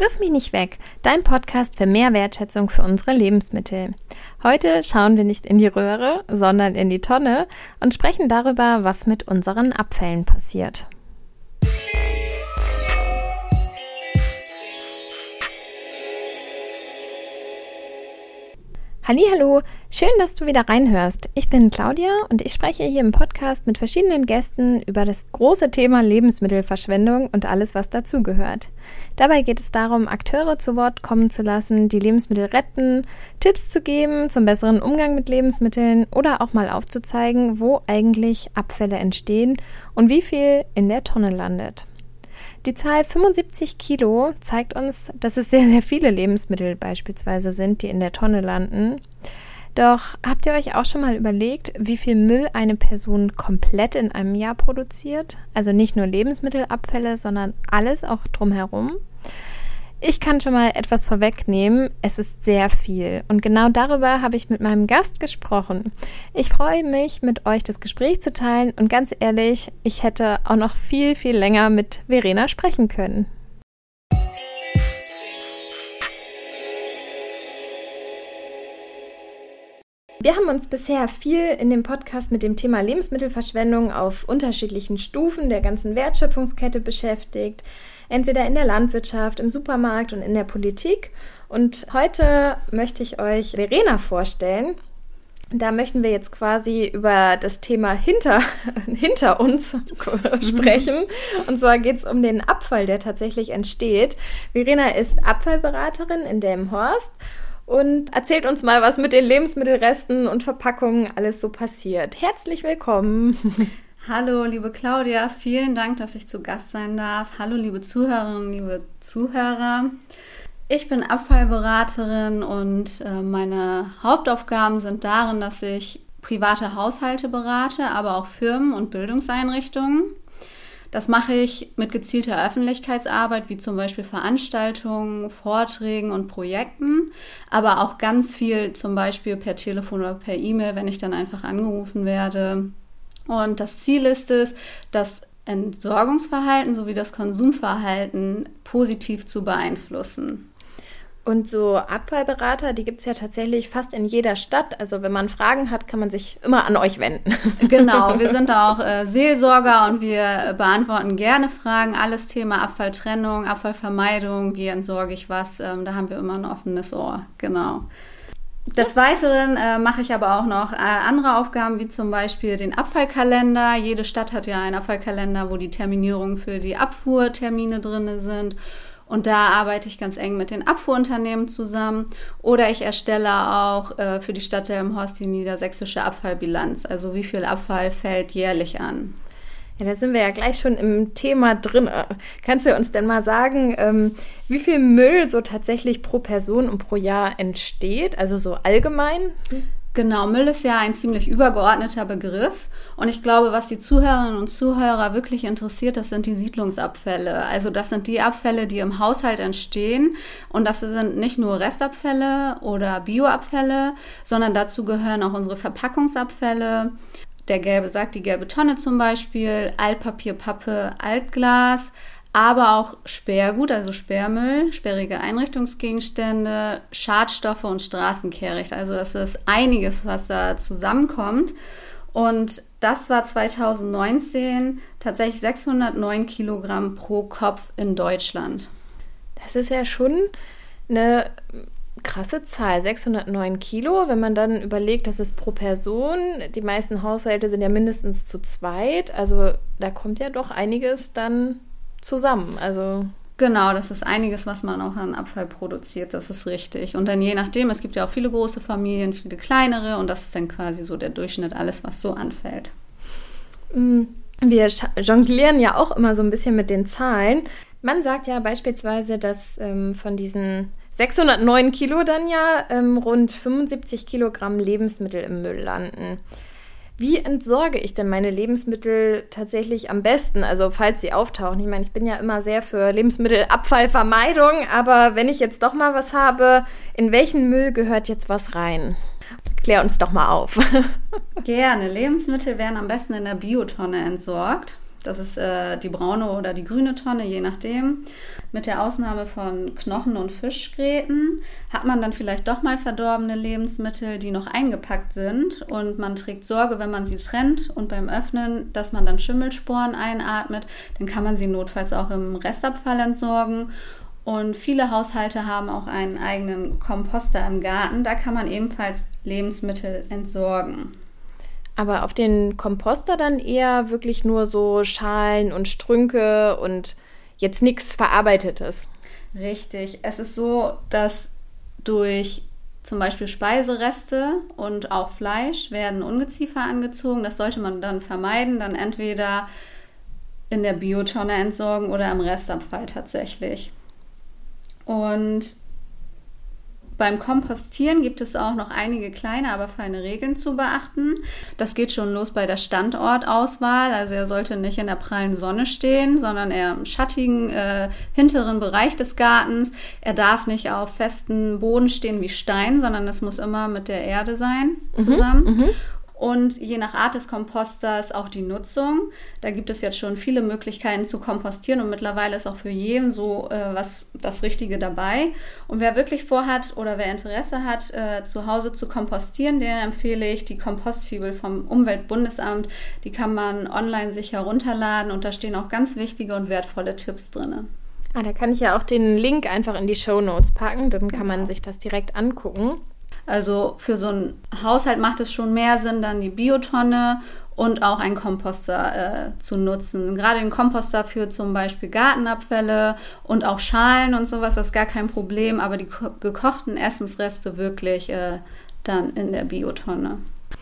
Wirf mich nicht weg, dein Podcast für mehr Wertschätzung für unsere Lebensmittel. Heute schauen wir nicht in die Röhre, sondern in die Tonne und sprechen darüber, was mit unseren Abfällen passiert. Hallo, schön, dass du wieder reinhörst. Ich bin Claudia und ich spreche hier im Podcast mit verschiedenen Gästen über das große Thema Lebensmittelverschwendung und alles, was dazugehört. Dabei geht es darum, Akteure zu Wort kommen zu lassen, die Lebensmittel retten, Tipps zu geben zum besseren Umgang mit Lebensmitteln oder auch mal aufzuzeigen, wo eigentlich Abfälle entstehen und wie viel in der Tonne landet. Die Zahl 75 Kilo zeigt uns, dass es sehr, sehr viele Lebensmittel beispielsweise sind, die in der Tonne landen. Doch habt ihr euch auch schon mal überlegt, wie viel Müll eine Person komplett in einem Jahr produziert? Also nicht nur Lebensmittelabfälle, sondern alles auch drumherum? Ich kann schon mal etwas vorwegnehmen. Es ist sehr viel. Und genau darüber habe ich mit meinem Gast gesprochen. Ich freue mich, mit euch das Gespräch zu teilen. Und ganz ehrlich, ich hätte auch noch viel, viel länger mit Verena sprechen können. Wir haben uns bisher viel in dem Podcast mit dem Thema Lebensmittelverschwendung auf unterschiedlichen Stufen der ganzen Wertschöpfungskette beschäftigt entweder in der Landwirtschaft, im Supermarkt und in der Politik. Und heute möchte ich euch Verena vorstellen. Da möchten wir jetzt quasi über das Thema hinter, hinter uns sprechen. Und zwar geht es um den Abfall, der tatsächlich entsteht. Verena ist Abfallberaterin in Delmenhorst und erzählt uns mal, was mit den Lebensmittelresten und Verpackungen alles so passiert. Herzlich willkommen. Hallo, liebe Claudia, vielen Dank, dass ich zu Gast sein darf. Hallo, liebe Zuhörerinnen, liebe Zuhörer. Ich bin Abfallberaterin und äh, meine Hauptaufgaben sind darin, dass ich private Haushalte berate, aber auch Firmen und Bildungseinrichtungen. Das mache ich mit gezielter Öffentlichkeitsarbeit, wie zum Beispiel Veranstaltungen, Vorträgen und Projekten, aber auch ganz viel zum Beispiel per Telefon oder per E-Mail, wenn ich dann einfach angerufen werde und das Ziel ist es, das Entsorgungsverhalten sowie das Konsumverhalten positiv zu beeinflussen. Und so Abfallberater, die gibt es ja tatsächlich fast in jeder Stadt. Also wenn man Fragen hat, kann man sich immer an euch wenden. Genau, wir sind auch äh, Seelsorger und wir beantworten gerne Fragen. Alles Thema Abfalltrennung, Abfallvermeidung, wie entsorge ich was, ähm, da haben wir immer ein offenes Ohr. Genau. Des Weiteren äh, mache ich aber auch noch äh, andere Aufgaben, wie zum Beispiel den Abfallkalender. Jede Stadt hat ja einen Abfallkalender, wo die Terminierungen für die Abfuhrtermine drin sind. Und da arbeite ich ganz eng mit den Abfuhrunternehmen zusammen. Oder ich erstelle auch äh, für die Stadt Delmenhorst die niedersächsische Abfallbilanz. Also wie viel Abfall fällt jährlich an. Ja, da sind wir ja gleich schon im Thema drin. Kannst du uns denn mal sagen, ähm, wie viel Müll so tatsächlich pro Person und pro Jahr entsteht? Also so allgemein? Genau, Müll ist ja ein ziemlich übergeordneter Begriff. Und ich glaube, was die Zuhörerinnen und Zuhörer wirklich interessiert, das sind die Siedlungsabfälle. Also das sind die Abfälle, die im Haushalt entstehen. Und das sind nicht nur Restabfälle oder Bioabfälle, sondern dazu gehören auch unsere Verpackungsabfälle, der gelbe Sack, die gelbe Tonne zum Beispiel, Altpapier, Pappe, Altglas, aber auch Sperrgut, also Sperrmüll, sperrige Einrichtungsgegenstände, Schadstoffe und Straßenkehricht. Also das ist einiges, was da zusammenkommt. Und das war 2019 tatsächlich 609 Kilogramm pro Kopf in Deutschland. Das ist ja schon eine krasse Zahl, 609 Kilo. Wenn man dann überlegt, das ist pro Person, die meisten Haushalte sind ja mindestens zu zweit, also da kommt ja doch einiges dann zusammen. Also Genau, das ist einiges, was man auch an Abfall produziert, das ist richtig. Und dann je nachdem, es gibt ja auch viele große Familien, viele kleinere und das ist dann quasi so der Durchschnitt, alles, was so anfällt. Mm, wir jonglieren ja auch immer so ein bisschen mit den Zahlen. Man sagt ja beispielsweise, dass ähm, von diesen 609 Kilo dann ja ähm, rund 75 Kilogramm Lebensmittel im Müll landen. Wie entsorge ich denn meine Lebensmittel tatsächlich am besten? Also falls sie auftauchen. Ich meine, ich bin ja immer sehr für Lebensmittelabfallvermeidung, aber wenn ich jetzt doch mal was habe, in welchen Müll gehört jetzt was rein? Klär uns doch mal auf. Gerne. Lebensmittel werden am besten in der Biotonne entsorgt. Das ist äh, die braune oder die grüne Tonne, je nachdem. Mit der Ausnahme von Knochen- und Fischgräten hat man dann vielleicht doch mal verdorbene Lebensmittel, die noch eingepackt sind. Und man trägt Sorge, wenn man sie trennt und beim Öffnen, dass man dann Schimmelsporen einatmet. Dann kann man sie notfalls auch im Restabfall entsorgen. Und viele Haushalte haben auch einen eigenen Komposter im Garten. Da kann man ebenfalls Lebensmittel entsorgen. Aber auf den Komposter dann eher wirklich nur so Schalen und Strünke und jetzt nichts Verarbeitetes. Richtig. Es ist so, dass durch zum Beispiel Speisereste und auch Fleisch werden Ungeziefer angezogen. Das sollte man dann vermeiden. Dann entweder in der Biotonne entsorgen oder im Restabfall tatsächlich. Und beim Kompostieren gibt es auch noch einige kleine, aber feine Regeln zu beachten. Das geht schon los bei der Standortauswahl. Also er sollte nicht in der prallen Sonne stehen, sondern eher im schattigen äh, hinteren Bereich des Gartens. Er darf nicht auf festen Boden stehen wie Stein, sondern es muss immer mit der Erde sein mhm, zusammen. Mhm, und je nach Art des Komposters auch die Nutzung. Da gibt es jetzt schon viele Möglichkeiten zu kompostieren und mittlerweile ist auch für jeden so äh, was das Richtige dabei. Und wer wirklich vorhat oder wer Interesse hat, äh, zu Hause zu kompostieren, der empfehle ich die Kompostfibel vom Umweltbundesamt. Die kann man online sich herunterladen und da stehen auch ganz wichtige und wertvolle Tipps drin. Ah, da kann ich ja auch den Link einfach in die Show Notes packen, dann kann man sich das direkt angucken. Also für so einen Haushalt macht es schon mehr Sinn, dann die Biotonne und auch einen Komposter äh, zu nutzen. Gerade den Komposter für zum Beispiel Gartenabfälle und auch Schalen und sowas, das ist gar kein Problem, aber die gekochten Essensreste wirklich äh, dann in der Biotonne.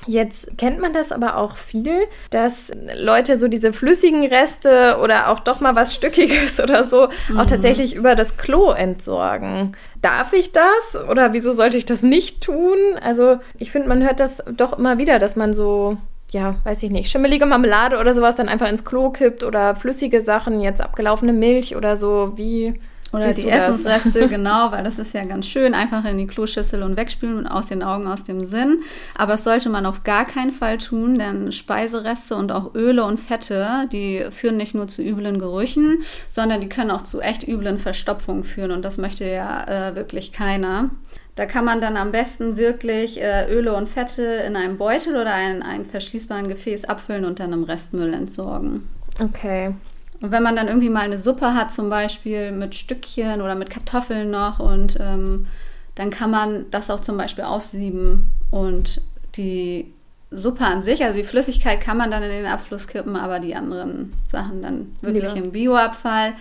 Jetzt kennt man das aber auch viel, dass Leute so diese flüssigen Reste oder auch doch mal was Stückiges oder so mhm. auch tatsächlich über das Klo entsorgen. Darf ich das oder wieso sollte ich das nicht tun? Also ich finde, man hört das doch immer wieder, dass man so ja, weiß ich nicht, schimmelige Marmelade oder sowas dann einfach ins Klo kippt oder flüssige Sachen, jetzt abgelaufene Milch oder so. Wie oder Siehst die Essensreste, genau, weil das ist ja ganz schön, einfach in die Kloschüssel und wegspülen und aus den Augen, aus dem Sinn. Aber das sollte man auf gar keinen Fall tun, denn Speisereste und auch Öle und Fette, die führen nicht nur zu üblen Gerüchen, sondern die können auch zu echt üblen Verstopfungen führen und das möchte ja äh, wirklich keiner. Da kann man dann am besten wirklich äh, Öle und Fette in einem Beutel oder in einem verschließbaren Gefäß abfüllen und dann im Restmüll entsorgen. Okay. Und wenn man dann irgendwie mal eine Suppe hat, zum Beispiel mit Stückchen oder mit Kartoffeln noch, und ähm, dann kann man das auch zum Beispiel aussieben und die Suppe an sich, also die Flüssigkeit kann man dann in den Abfluss kippen, aber die anderen Sachen dann wirklich ja. im Bioabfall.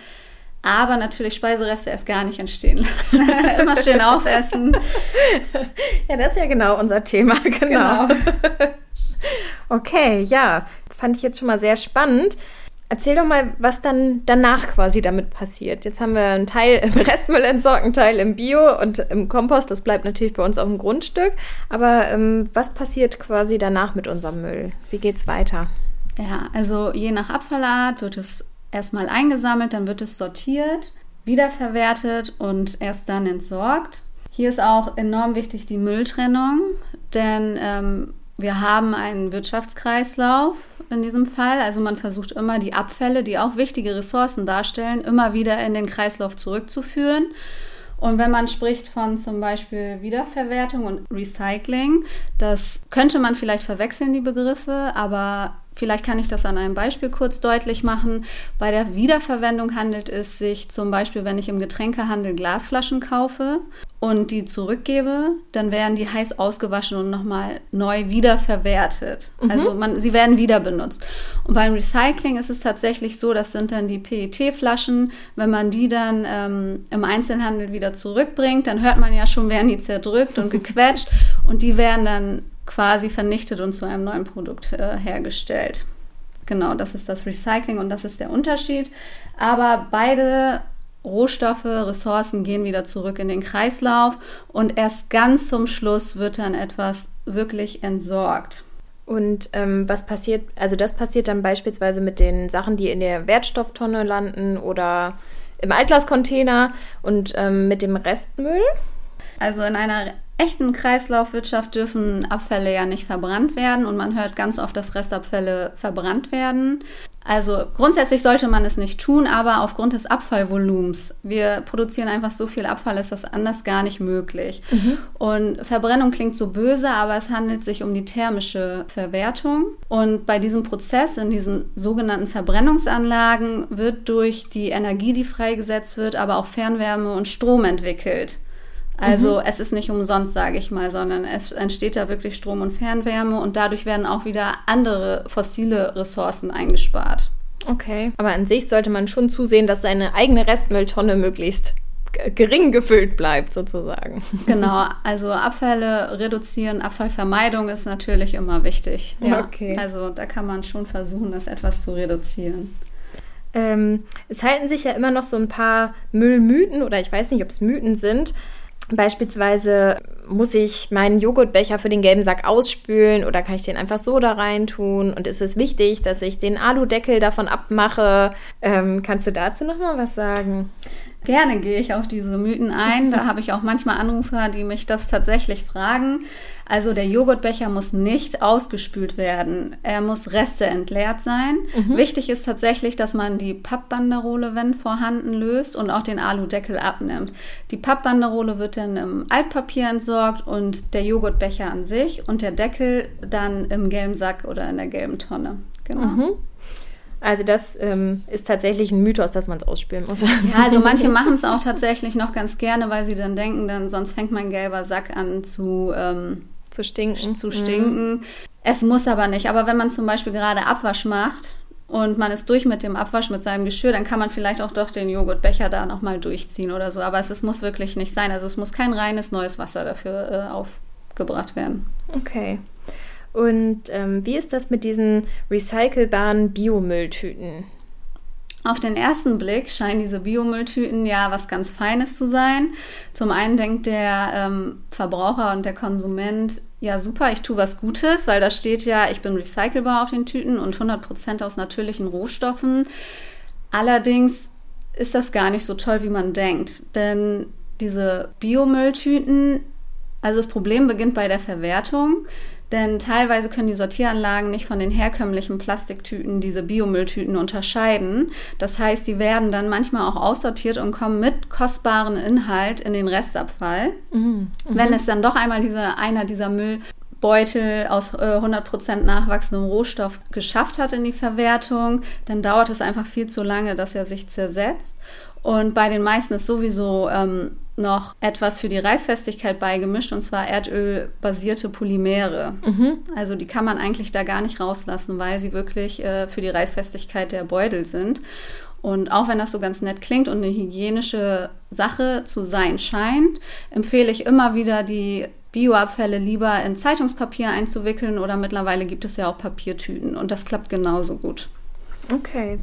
Aber natürlich Speisereste erst gar nicht entstehen lassen. Immer schön aufessen. Ja, das ist ja genau unser Thema, genau. genau. okay, ja, fand ich jetzt schon mal sehr spannend. Erzähl doch mal, was dann danach quasi damit passiert. Jetzt haben wir einen Teil im Restmüll entsorgt, einen Teil im Bio und im Kompost. Das bleibt natürlich bei uns auf dem Grundstück. Aber ähm, was passiert quasi danach mit unserem Müll? Wie geht's weiter? Ja, also je nach Abfallart wird es erstmal eingesammelt, dann wird es sortiert, wiederverwertet und erst dann entsorgt. Hier ist auch enorm wichtig die Mülltrennung, denn ähm, wir haben einen Wirtschaftskreislauf in diesem Fall. Also man versucht immer die Abfälle, die auch wichtige Ressourcen darstellen, immer wieder in den Kreislauf zurückzuführen. Und wenn man spricht von zum Beispiel Wiederverwertung und Recycling, das könnte man vielleicht verwechseln, die Begriffe, aber Vielleicht kann ich das an einem Beispiel kurz deutlich machen. Bei der Wiederverwendung handelt es sich zum Beispiel, wenn ich im Getränkehandel Glasflaschen kaufe und die zurückgebe, dann werden die heiß ausgewaschen und nochmal neu wiederverwertet. Mhm. Also man, sie werden wieder benutzt. Und beim Recycling ist es tatsächlich so, das sind dann die PET-Flaschen. Wenn man die dann ähm, im Einzelhandel wieder zurückbringt, dann hört man ja schon, werden die zerdrückt und gequetscht und die werden dann quasi vernichtet und zu einem neuen Produkt äh, hergestellt. Genau, das ist das Recycling und das ist der Unterschied. Aber beide Rohstoffe, Ressourcen gehen wieder zurück in den Kreislauf und erst ganz zum Schluss wird dann etwas wirklich entsorgt. Und ähm, was passiert, also das passiert dann beispielsweise mit den Sachen, die in der Wertstofftonne landen oder im Altglascontainer und ähm, mit dem Restmüll? Also in einer echten Kreislaufwirtschaft dürfen Abfälle ja nicht verbrannt werden und man hört ganz oft, dass Restabfälle verbrannt werden. Also grundsätzlich sollte man es nicht tun, aber aufgrund des Abfallvolumens, wir produzieren einfach so viel Abfall, ist das anders gar nicht möglich. Mhm. Und Verbrennung klingt so böse, aber es handelt sich um die thermische Verwertung. Und bei diesem Prozess, in diesen sogenannten Verbrennungsanlagen, wird durch die Energie, die freigesetzt wird, aber auch Fernwärme und Strom entwickelt. Also mhm. es ist nicht umsonst, sage ich mal, sondern es entsteht da wirklich Strom und Fernwärme und dadurch werden auch wieder andere fossile Ressourcen eingespart. Okay, aber an sich sollte man schon zusehen, dass seine eigene Restmülltonne möglichst gering gefüllt bleibt, sozusagen. Genau, also Abfälle reduzieren, Abfallvermeidung ist natürlich immer wichtig. Ja. Okay. Also da kann man schon versuchen, das etwas zu reduzieren. Ähm, es halten sich ja immer noch so ein paar Müllmythen oder ich weiß nicht, ob es Mythen sind, Beispielsweise muss ich meinen Joghurtbecher für den gelben Sack ausspülen oder kann ich den einfach so da rein tun? Und ist es wichtig, dass ich den Aludeckel davon abmache? Ähm, kannst du dazu noch mal was sagen? Gerne gehe ich auf diese Mythen ein. Da habe ich auch manchmal Anrufer, die mich das tatsächlich fragen. Also der Joghurtbecher muss nicht ausgespült werden. Er muss Reste entleert sein. Mhm. Wichtig ist tatsächlich, dass man die Pappbanderole, wenn vorhanden, löst und auch den Aludeckel abnimmt. Die Pappbanderole wird dann im Altpapier entsorgt und der Joghurtbecher an sich und der Deckel dann im gelben Sack oder in der gelben Tonne. Genau. Mhm. Also das ähm, ist tatsächlich ein Mythos, dass man es ausspülen muss. Ja, also manche machen es auch tatsächlich noch ganz gerne, weil sie dann denken, dann sonst fängt mein gelber Sack an zu ähm, zu stinken. Zu stinken. Mhm. Es muss aber nicht. Aber wenn man zum Beispiel gerade Abwasch macht und man ist durch mit dem Abwasch mit seinem Geschirr, dann kann man vielleicht auch doch den Joghurtbecher da nochmal durchziehen oder so. Aber es, es, muss wirklich nicht sein. Also es muss kein reines neues Wasser dafür äh, aufgebracht werden. Okay. Und ähm, wie ist das mit diesen recycelbaren Biomülltüten? Auf den ersten Blick scheinen diese Biomülltüten ja was ganz Feines zu sein. Zum einen denkt der ähm, Verbraucher und der Konsument, ja super, ich tue was Gutes, weil da steht ja, ich bin recycelbar auf den Tüten und 100% aus natürlichen Rohstoffen. Allerdings ist das gar nicht so toll, wie man denkt. Denn diese Biomülltüten, also das Problem beginnt bei der Verwertung. Denn teilweise können die Sortieranlagen nicht von den herkömmlichen Plastiktüten diese Biomülltüten unterscheiden. Das heißt, die werden dann manchmal auch aussortiert und kommen mit kostbaren Inhalt in den Restabfall. Mhm. Mhm. Wenn es dann doch einmal diese, einer dieser Müllbeutel aus äh, 100% nachwachsendem Rohstoff geschafft hat in die Verwertung, dann dauert es einfach viel zu lange, dass er sich zersetzt. Und bei den meisten ist sowieso ähm, noch etwas für die Reißfestigkeit beigemischt, und zwar erdölbasierte Polymere. Mhm. Also die kann man eigentlich da gar nicht rauslassen, weil sie wirklich äh, für die Reißfestigkeit der Beutel sind. Und auch wenn das so ganz nett klingt und eine hygienische Sache zu sein scheint, empfehle ich immer wieder, die Bioabfälle lieber in Zeitungspapier einzuwickeln oder mittlerweile gibt es ja auch Papiertüten und das klappt genauso gut. Okay.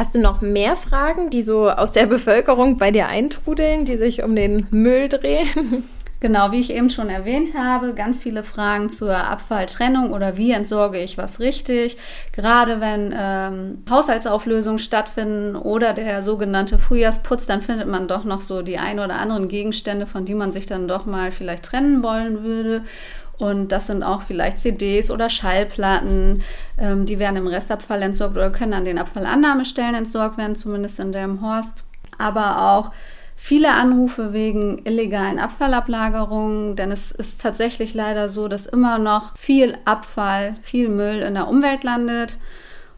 Hast du noch mehr Fragen, die so aus der Bevölkerung bei dir eintrudeln, die sich um den Müll drehen? Genau, wie ich eben schon erwähnt habe, ganz viele Fragen zur Abfalltrennung oder wie entsorge ich was richtig. Gerade wenn ähm, Haushaltsauflösungen stattfinden oder der sogenannte Frühjahrsputz, dann findet man doch noch so die ein oder anderen Gegenstände, von die man sich dann doch mal vielleicht trennen wollen würde. Und das sind auch vielleicht CDs oder Schallplatten. Ähm, die werden im Restabfall entsorgt oder können an den Abfallannahmestellen entsorgt werden, zumindest in dem Horst. Aber auch viele Anrufe wegen illegalen Abfallablagerungen, denn es ist tatsächlich leider so, dass immer noch viel Abfall, viel Müll in der Umwelt landet.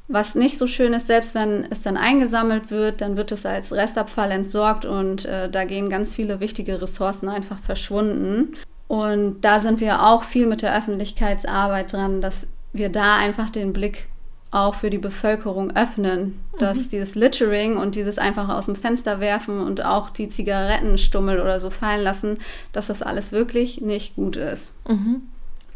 Was nicht so schön ist, selbst wenn es dann eingesammelt wird, dann wird es als Restabfall entsorgt und äh, da gehen ganz viele wichtige Ressourcen einfach verschwunden. Und da sind wir auch viel mit der Öffentlichkeitsarbeit dran, dass wir da einfach den Blick auch für die Bevölkerung öffnen, dass mhm. dieses Littering und dieses einfach aus dem Fenster werfen und auch die Zigarettenstummel oder so fallen lassen, dass das alles wirklich nicht gut ist. Mhm.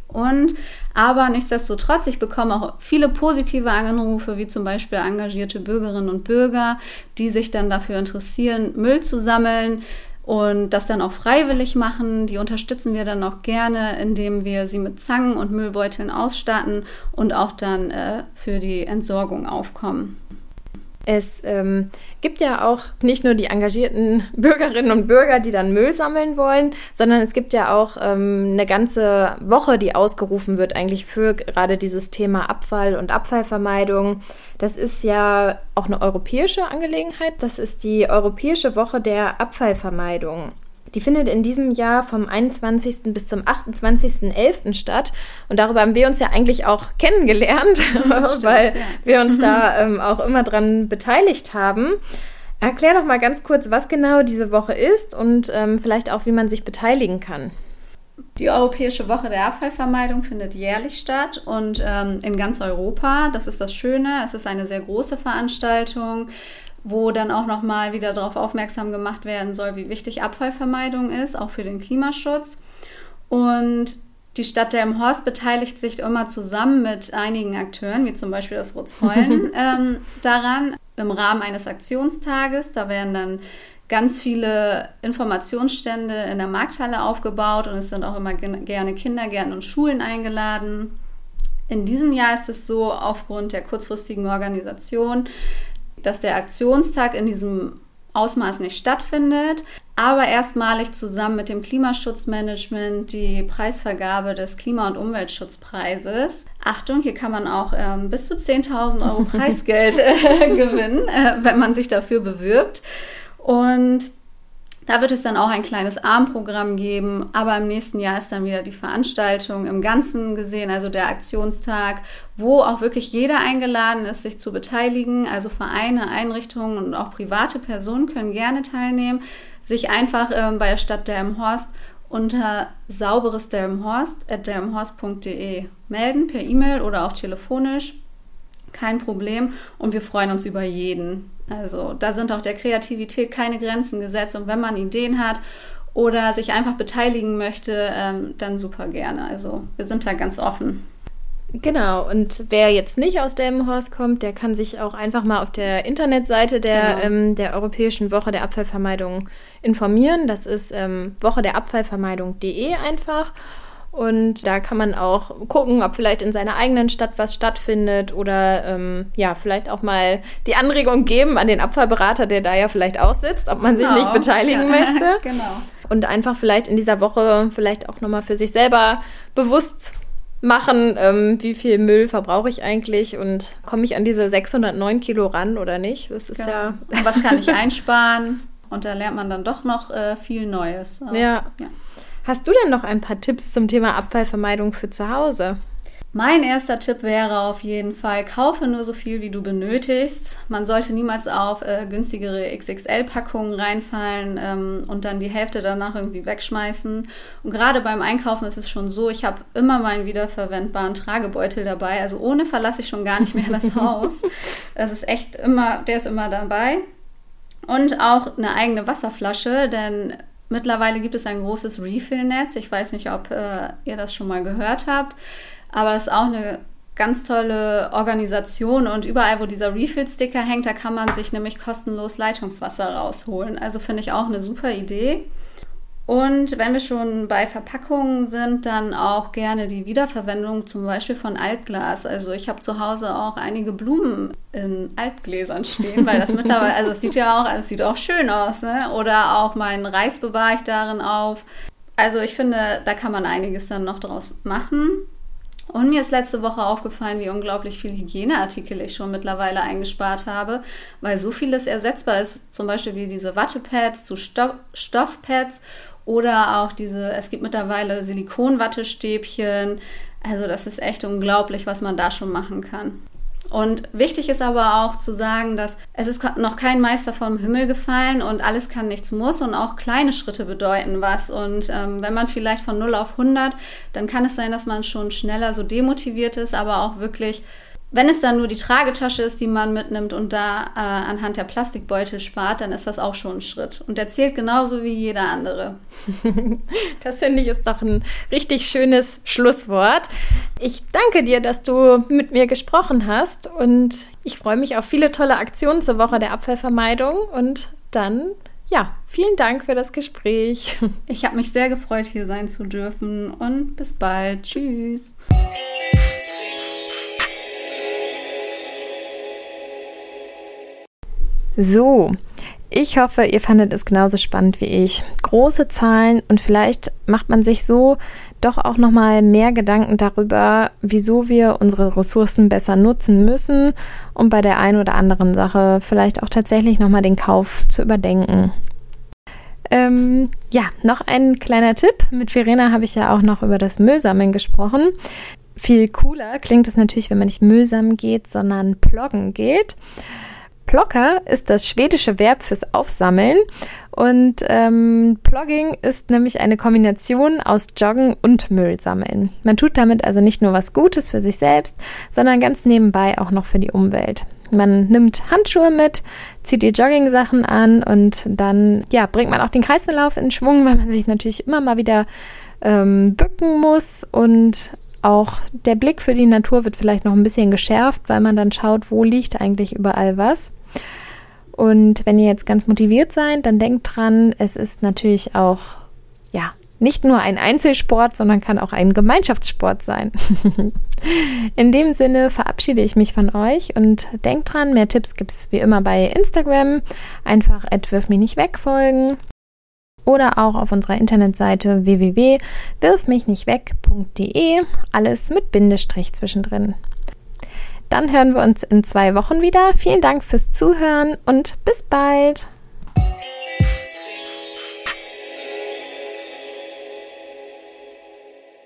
Und aber nichtsdestotrotz, ich bekomme auch viele positive Anrufe, wie zum Beispiel engagierte Bürgerinnen und Bürger, die sich dann dafür interessieren, Müll zu sammeln, und das dann auch freiwillig machen. Die unterstützen wir dann auch gerne, indem wir sie mit Zangen und Müllbeuteln ausstatten und auch dann äh, für die Entsorgung aufkommen. Es ähm, gibt ja auch nicht nur die engagierten Bürgerinnen und Bürger, die dann Müll sammeln wollen, sondern es gibt ja auch ähm, eine ganze Woche, die ausgerufen wird eigentlich für gerade dieses Thema Abfall und Abfallvermeidung. Das ist ja auch eine europäische Angelegenheit. Das ist die Europäische Woche der Abfallvermeidung. Die findet in diesem Jahr vom 21. bis zum 28.11. statt. Und darüber haben wir uns ja eigentlich auch kennengelernt, Stimmt, weil ja. wir uns da ähm, auch immer dran beteiligt haben. Erklär doch mal ganz kurz, was genau diese Woche ist und ähm, vielleicht auch, wie man sich beteiligen kann. Die Europäische Woche der Abfallvermeidung findet jährlich statt und ähm, in ganz Europa. Das ist das Schöne. Es ist eine sehr große Veranstaltung wo dann auch nochmal wieder darauf aufmerksam gemacht werden soll, wie wichtig Abfallvermeidung ist, auch für den Klimaschutz. Und die Stadt Delmenhorst beteiligt sich immer zusammen mit einigen Akteuren, wie zum Beispiel das Rotzheulen, ähm, daran im Rahmen eines Aktionstages. Da werden dann ganz viele Informationsstände in der Markthalle aufgebaut und es sind auch immer gerne Kindergärten und Schulen eingeladen. In diesem Jahr ist es so, aufgrund der kurzfristigen Organisation, dass der Aktionstag in diesem Ausmaß nicht stattfindet, aber erstmalig zusammen mit dem Klimaschutzmanagement die Preisvergabe des Klima- und Umweltschutzpreises. Achtung, hier kann man auch ähm, bis zu 10.000 Euro Preisgeld äh, gewinnen, äh, wenn man sich dafür bewirbt. Und da wird es dann auch ein kleines Armprogramm geben, aber im nächsten Jahr ist dann wieder die Veranstaltung im Ganzen gesehen, also der Aktionstag, wo auch wirklich jeder eingeladen ist, sich zu beteiligen. Also Vereine, Einrichtungen und auch private Personen können gerne teilnehmen, sich einfach ähm, bei der Stadt Delmenhorst unter sauberes Delmenhorst at delmenhorst.de melden, per E-Mail oder auch telefonisch. Kein Problem und wir freuen uns über jeden. Also da sind auch der Kreativität keine Grenzen gesetzt. Und wenn man Ideen hat oder sich einfach beteiligen möchte, ähm, dann super gerne. Also wir sind da ganz offen. Genau, und wer jetzt nicht aus Delmenhorst kommt, der kann sich auch einfach mal auf der Internetseite der, genau. ähm, der Europäischen Woche der Abfallvermeidung informieren. Das ist ähm, woche der Abfallvermeidung.de einfach. Und da kann man auch gucken, ob vielleicht in seiner eigenen Stadt was stattfindet oder ähm, ja, vielleicht auch mal die Anregung geben an den Abfallberater, der da ja vielleicht auch sitzt, ob man genau. sich nicht beteiligen ja. möchte. genau. Und einfach vielleicht in dieser Woche vielleicht auch nochmal für sich selber bewusst machen, ähm, wie viel Müll verbrauche ich eigentlich und komme ich an diese 609 Kilo ran oder nicht? Das ist genau. ja. Und was kann ich einsparen? Und da lernt man dann doch noch äh, viel Neues. ja. ja. Hast du denn noch ein paar Tipps zum Thema Abfallvermeidung für zu Hause? Mein erster Tipp wäre auf jeden Fall, kaufe nur so viel, wie du benötigst. Man sollte niemals auf äh, günstigere XXL-Packungen reinfallen ähm, und dann die Hälfte danach irgendwie wegschmeißen. Und gerade beim Einkaufen ist es schon so, ich habe immer meinen wiederverwendbaren Tragebeutel dabei. Also ohne verlasse ich schon gar nicht mehr das Haus. Das ist echt immer, der ist immer dabei. Und auch eine eigene Wasserflasche, denn Mittlerweile gibt es ein großes Refill-Netz. Ich weiß nicht, ob äh, ihr das schon mal gehört habt, aber das ist auch eine ganz tolle Organisation und überall, wo dieser Refill-Sticker hängt, da kann man sich nämlich kostenlos Leitungswasser rausholen. Also finde ich auch eine super Idee. Und wenn wir schon bei Verpackungen sind, dann auch gerne die Wiederverwendung zum Beispiel von Altglas. Also ich habe zu Hause auch einige Blumen in Altgläsern stehen, weil das mittlerweile, also es sieht ja auch, es sieht auch schön aus, ne? Oder auch meinen Reis bewahre ich darin auf. Also ich finde, da kann man einiges dann noch draus machen. Und mir ist letzte Woche aufgefallen, wie unglaublich viele Hygieneartikel ich schon mittlerweile eingespart habe, weil so vieles ersetzbar ist, zum Beispiel wie diese Wattepads zu Stoff Stoffpads oder auch diese, es gibt mittlerweile Silikonwattestäbchen. Also das ist echt unglaublich, was man da schon machen kann. Und wichtig ist aber auch zu sagen, dass es ist noch kein Meister vom Himmel gefallen und alles kann nichts muss und auch kleine Schritte bedeuten was. Und ähm, wenn man vielleicht von 0 auf 100, dann kann es sein, dass man schon schneller so demotiviert ist, aber auch wirklich wenn es dann nur die Tragetasche ist, die man mitnimmt und da äh, anhand der Plastikbeutel spart, dann ist das auch schon ein Schritt. Und der zählt genauso wie jeder andere. das finde ich ist doch ein richtig schönes Schlusswort. Ich danke dir, dass du mit mir gesprochen hast und ich freue mich auf viele tolle Aktionen zur Woche der Abfallvermeidung und dann ja, vielen Dank für das Gespräch. Ich habe mich sehr gefreut, hier sein zu dürfen und bis bald. Tschüss. So, ich hoffe, ihr fandet es genauso spannend wie ich. Große Zahlen und vielleicht macht man sich so doch auch noch mal mehr Gedanken darüber, wieso wir unsere Ressourcen besser nutzen müssen um bei der einen oder anderen Sache vielleicht auch tatsächlich noch mal den Kauf zu überdenken. Ähm, ja, noch ein kleiner Tipp. Mit Verena habe ich ja auch noch über das Müllsammeln gesprochen. Viel cooler klingt es natürlich, wenn man nicht mühsam geht, sondern ploggen geht. Plocker ist das schwedische Verb fürs Aufsammeln und ähm, Plogging ist nämlich eine Kombination aus Joggen und Müll sammeln. Man tut damit also nicht nur was Gutes für sich selbst, sondern ganz nebenbei auch noch für die Umwelt. Man nimmt Handschuhe mit, zieht die Jogging-Sachen an und dann ja, bringt man auch den Kreislauf in Schwung, weil man sich natürlich immer mal wieder ähm, bücken muss und auch der Blick für die Natur wird vielleicht noch ein bisschen geschärft, weil man dann schaut, wo liegt eigentlich überall was. Und wenn ihr jetzt ganz motiviert seid, dann denkt dran, es ist natürlich auch, ja, nicht nur ein Einzelsport, sondern kann auch ein Gemeinschaftssport sein. In dem Sinne verabschiede ich mich von euch und denkt dran, mehr Tipps gibt es wie immer bei Instagram. Einfach wirf mich nicht weg folgen oder auch auf unserer Internetseite www.wirfmichnichtweg.de. Alles mit Bindestrich zwischendrin. Dann hören wir uns in zwei Wochen wieder. Vielen Dank fürs Zuhören und bis bald.